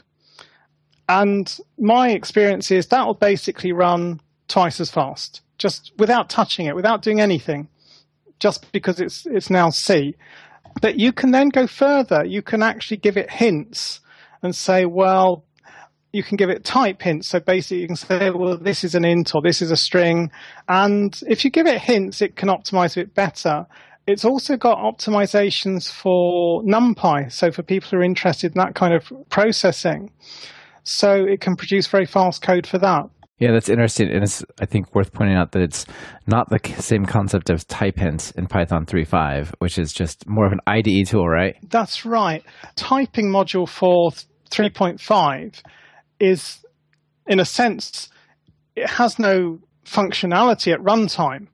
And my experience is that will basically run twice as fast, just without touching it, without doing anything, just because it's it's now C. But you can then go further. You can actually give it hints and say, well, you can give it type hints. So basically, you can say, well, this is an int or this is a string. And if you give it hints, it can optimize a bit better. It's also got optimizations for NumPy, so for people who are interested in that kind of processing. So it can produce very fast code for that. Yeah, that's interesting. And it's, I think, worth pointing out that it's not the same concept as type hints in Python 3.5, which is just more of an IDE tool, right? That's right. Typing module for 3.5 is, in a sense, it has no functionality at runtime.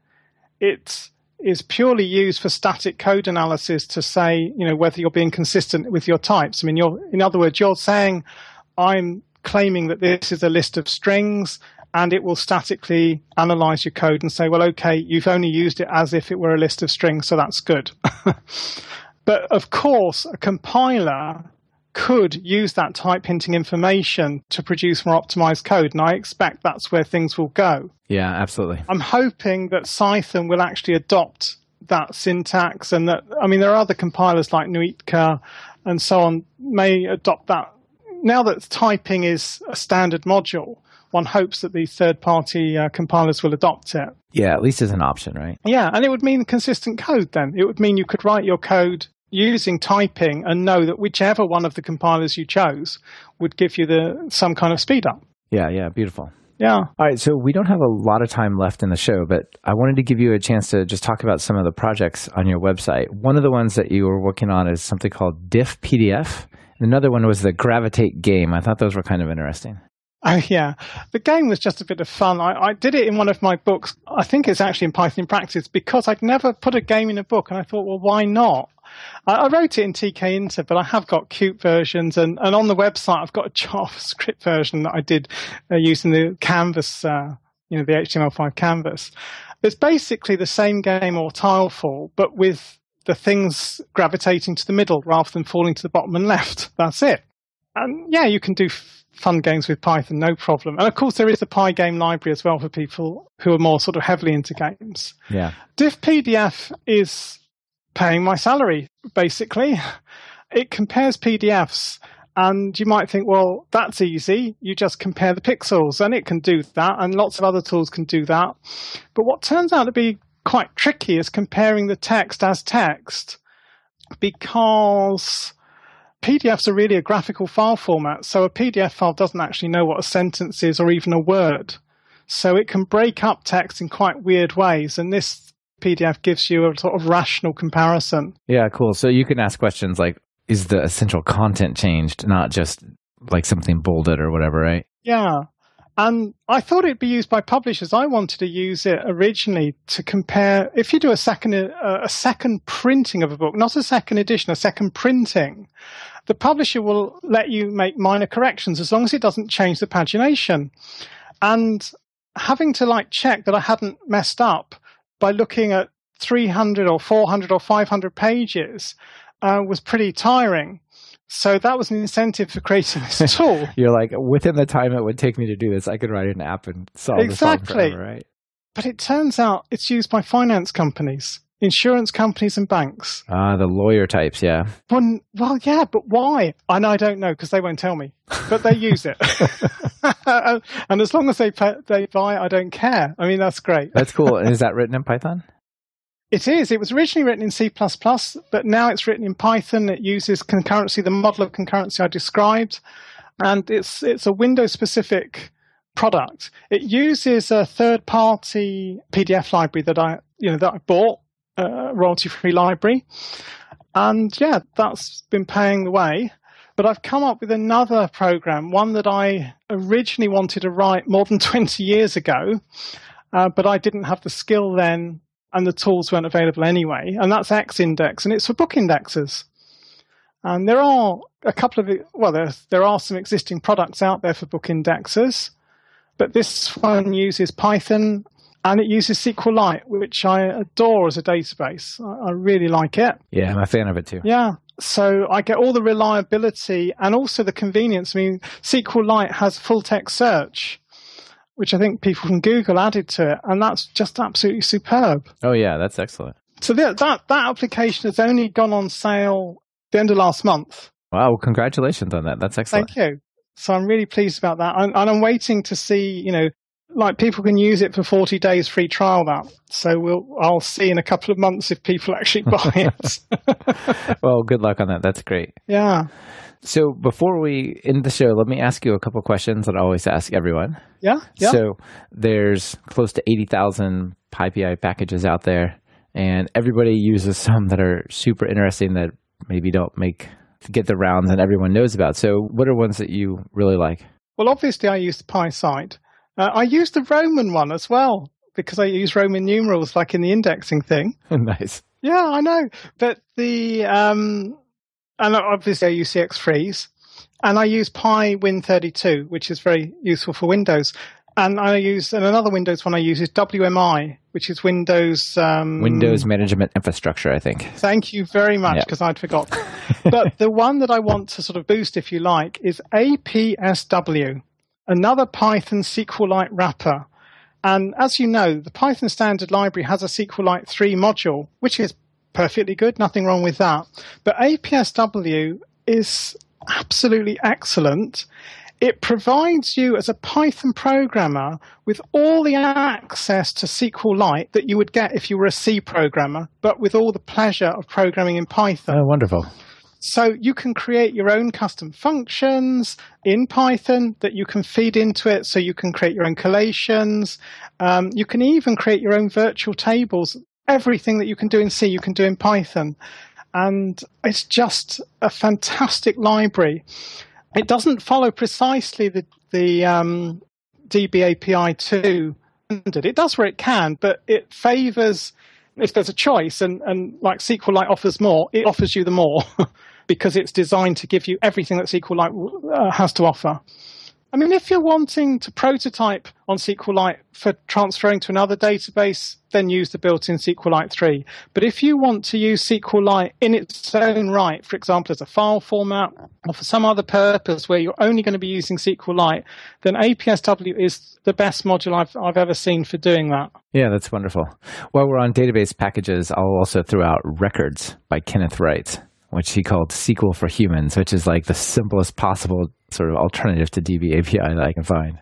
It is purely used for static code analysis to say, you know, whether you're being consistent with your types. I mean, you're, in other words, you're saying, I'm claiming that this is a list of strings and it will statically analyze your code and say, well, okay, you've only used it as if it were a list of strings, so that's good. but of course, a compiler could use that type hinting information to produce more optimized code. And I expect that's where things will go. Yeah, absolutely. I'm hoping that Cython will actually adopt that syntax and that, I mean, there are other compilers like Nuitka and so on may adopt that. Now that typing is a standard module, one hopes that these third party uh, compilers will adopt it. Yeah, at least as an option, right? Yeah, and it would mean consistent code then. It would mean you could write your code using typing and know that whichever one of the compilers you chose would give you the some kind of speed up. Yeah, yeah, beautiful. Yeah. All right, so we don't have a lot of time left in the show, but I wanted to give you a chance to just talk about some of the projects on your website. One of the ones that you were working on is something called DiffPDF. Another one was the Gravitate game. I thought those were kind of interesting. Oh yeah, the game was just a bit of fun. I, I, did it in one of my books. I think it's actually in Python in Practice because I'd never put a game in a book, and I thought, well, why not? I, I wrote it in tkinter, but I have got Qt versions, and, and on the website I've got a JavaScript version that I did uh, using the Canvas, uh, you know, the HTML5 Canvas. It's basically the same game or Tilefall, but with the things gravitating to the middle rather than falling to the bottom and left. That's it. And yeah, you can do fun games with Python, no problem. And of course, there is the Pygame library as well for people who are more sort of heavily into games. Yeah. DiffPDF is paying my salary, basically. It compares PDFs, and you might think, well, that's easy. You just compare the pixels, and it can do that, and lots of other tools can do that. But what turns out to be quite tricky is comparing the text as text because PDFs are really a graphical file format, so a PDF file doesn't actually know what a sentence is or even a word. So it can break up text in quite weird ways, and this PDF gives you a sort of rational comparison. Yeah, cool. So you can ask questions like, is the essential content changed, not just like something bolded or whatever, right? Yeah. And I thought it'd be used by publishers. I wanted to use it originally to compare. If you do a second a second printing of a book, not a second edition, a second printing, the publisher will let you make minor corrections as long as it doesn't change the pagination. And having to like check that I hadn't messed up by looking at 300 or 400 or 500 pages uh, was pretty tiring. So that was an incentive for creating this tool. You're like, within the time it would take me to do this, I could write an app and solve exactly. the problem right? But it turns out it's used by finance companies, insurance companies, and banks. Ah, the lawyer types, yeah. Well, well yeah, but why? And I don't know because they won't tell me. But they use it, and as long as they pay, they buy, I don't care. I mean, that's great. That's cool. and is that written in Python? It is. It was originally written in C++, but now it's written in Python. It uses concurrency, the model of concurrency I described, and it's it's a Windows specific product. It uses a third party PDF library that I you know that I bought, a royalty free library, and yeah, that's been paying the way. But I've come up with another program, one that I originally wanted to write more than 20 years ago, uh, but I didn't have the skill then and the tools weren't available anyway. And that's Xindex, and it's for book indexes. And there are a couple of well, there there are some existing products out there for book indexes, but this one uses Python and it uses SQLite, which I adore as a database. I, I really like it. Yeah, I'm a fan of it too. Yeah. So I get all the reliability and also the convenience. I mean, SQLite has full text search, which I think people from Google added to it, and that's just absolutely superb. Oh yeah, that's excellent. So that that, that application has only gone on sale the end of last month. Wow, well, congratulations on that. That's excellent. Thank you. So I'm really pleased about that, and, and I'm waiting to see, you know, like people can use it for 40 days free trial that. So we'll, I'll see in a couple of months if people actually buy it. well, good luck on that. That's great. Yeah. So before we end the show, let me ask you a couple questions that I always ask everyone. Yeah. Yeah. So there's close to 80,000 PyPI packages out there, and everybody uses some that are super interesting that maybe don't make get the rounds and everyone knows about. So what are ones that you really like? Well, obviously, I use the PySide. Uh, I use the Roman one as well because I use Roman numerals like in the indexing thing. nice. Yeah, I know. But the um, and obviously I use cx_Freeze, and I use PyWin32, which is very useful for Windows. And I use and another Windows one I use is WMI, which is Windows um, Windows Management Infrastructure, I think. Thank you very much because yep. I'd forgot. but the one that I want to sort of boost, if you like, is APSW, another Python SQLite wrapper. And as you know, the Python standard library has a SQLite 3 module, which is perfectly good, nothing wrong with that. But APSW is absolutely excellent it provides you as a Python programmer with all the access to SQLite that you would get if you were a C programmer, but with all the pleasure of programming in Python. Oh, wonderful. So you can create your own custom functions in Python that you can feed into it. So you can create your own collations. Um, you can even create your own virtual tables. Everything that you can do in C, you can do in Python. And it's just a fantastic library. It doesn't follow precisely the the um, DB API two standard. It does where it can, but it favors if there's a choice, and, and like SQLite offers more, it offers you the more because it's designed to give you everything that SQLite uh, has to offer. I mean, if you're wanting to prototype on SQLite for transferring to another database, then use the built-in SQLite 3. But if you want to use SQLite in its own right, for example, as a file format or for some other purpose where you're only going to be using SQLite, then APSW is the best module I've, I've ever seen for doing that. Yeah, that's wonderful. While we're on database packages, I'll also throw out Records by Kenneth Reitz which he called SQL for Humans, which is like the simplest possible sort of alternative to DB API that I can find.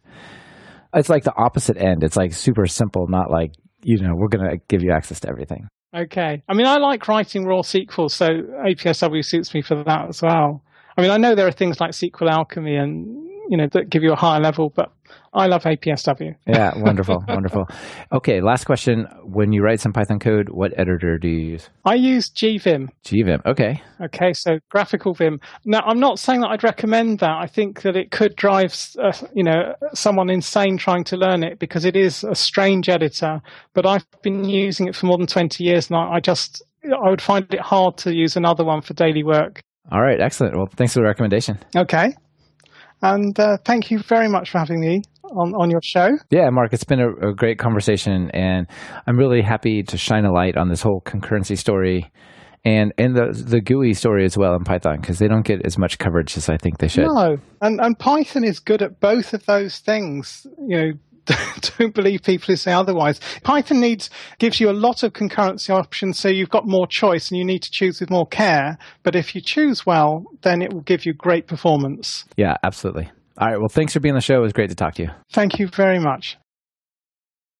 It's like the opposite end. It's like super simple, not like, you know, we're going to give you access to everything. Okay. I mean, I like writing raw SQL, so APSW suits me for that as well. I mean, I know there are things like SQLAlchemy and you know that give you a higher level. But I love APSW. yeah, wonderful, wonderful. Okay, last question: When you write some Python code, what editor do you use? I use GVim. GVim. Okay. Okay, so graphical Vim. Now, I'm not saying that I'd recommend that. I think that it could drive, uh, you know, someone insane trying to learn it because it is a strange editor. But I've been using it for more than 20 years, and I, I just I would find it hard to use another one for daily work. All right, excellent. Well, thanks for the recommendation. Okay. And uh, thank you very much for having me on, on your show. Yeah, Mark, it's been a, a, great conversation, and I'm really happy to shine a light on this whole concurrency story and and the the GUI story as well in Python because they don't get as much coverage as I think they should. No, and and Python is good at both of those things. You know, don't believe people who say otherwise. Python needs gives you a lot of concurrency options, so you've got more choice and you need to choose with more care. But if you choose well, then it will give you great performance. Yeah, absolutely. All right. Well, thanks for being on the show. It was great to talk to you. Thank you very much.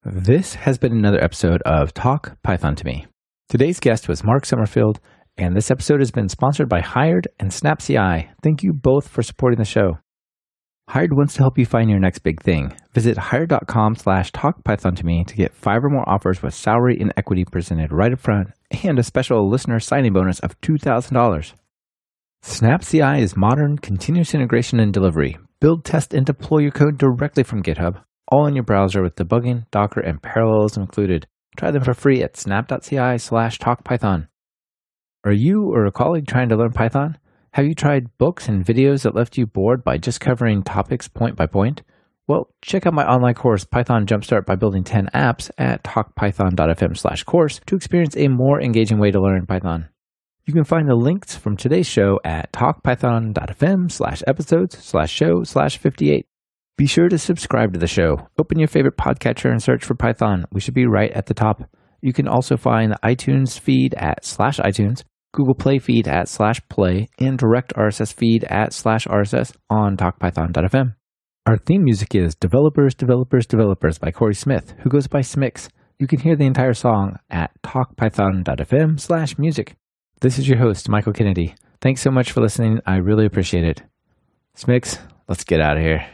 This has been another episode of Talk Python to Me. Today's guest was Mark Summerfield, and this episode has been sponsored by Hired and SnapCI. Thank you both for supporting the show. Hired wants to help you find your next big thing. Visit hired.com slash talkpython to me to get five or more offers with salary and equity presented right up front and a special listener signing bonus of $2,000. SnapCI is modern continuous integration and delivery. Build, test, and deploy your code directly from GitHub, all in your browser with debugging, Docker, and parallelism included. Try them for free at snap.ci slash talkpython. Are you or a colleague trying to learn Python? Have you tried books and videos that left you bored by just covering topics point by point? Well, check out my online course, Python Jumpstart by Building 10 Apps at talkpython.fm slash course to experience a more engaging way to learn Python. You can find the links from today's show at talkpython.fm slash episodes slash show slash 58. Be sure to subscribe to the show. Open your favorite podcatcher and search for Python. We should be right at the top. You can also find the iTunes feed at slash iTunes Google Play feed at slash play, and direct RSS feed at slash RSS on talkpython.fm. Our theme music is Developers, Developers, Developers by Corey Smith, who goes by Smix. You can hear the entire song at talkpython.fm slash music. This is your host, Michael Kennedy. Thanks so much for listening. I really appreciate it. Smix, let's get out of here.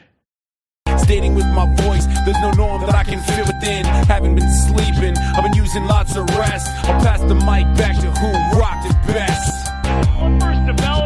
Stating with my voice, there's no norm that I can fit within. Haven't been sleeping, I've been using lots of rest. I'll pass the mic back to who rocked it best. Well, first of all,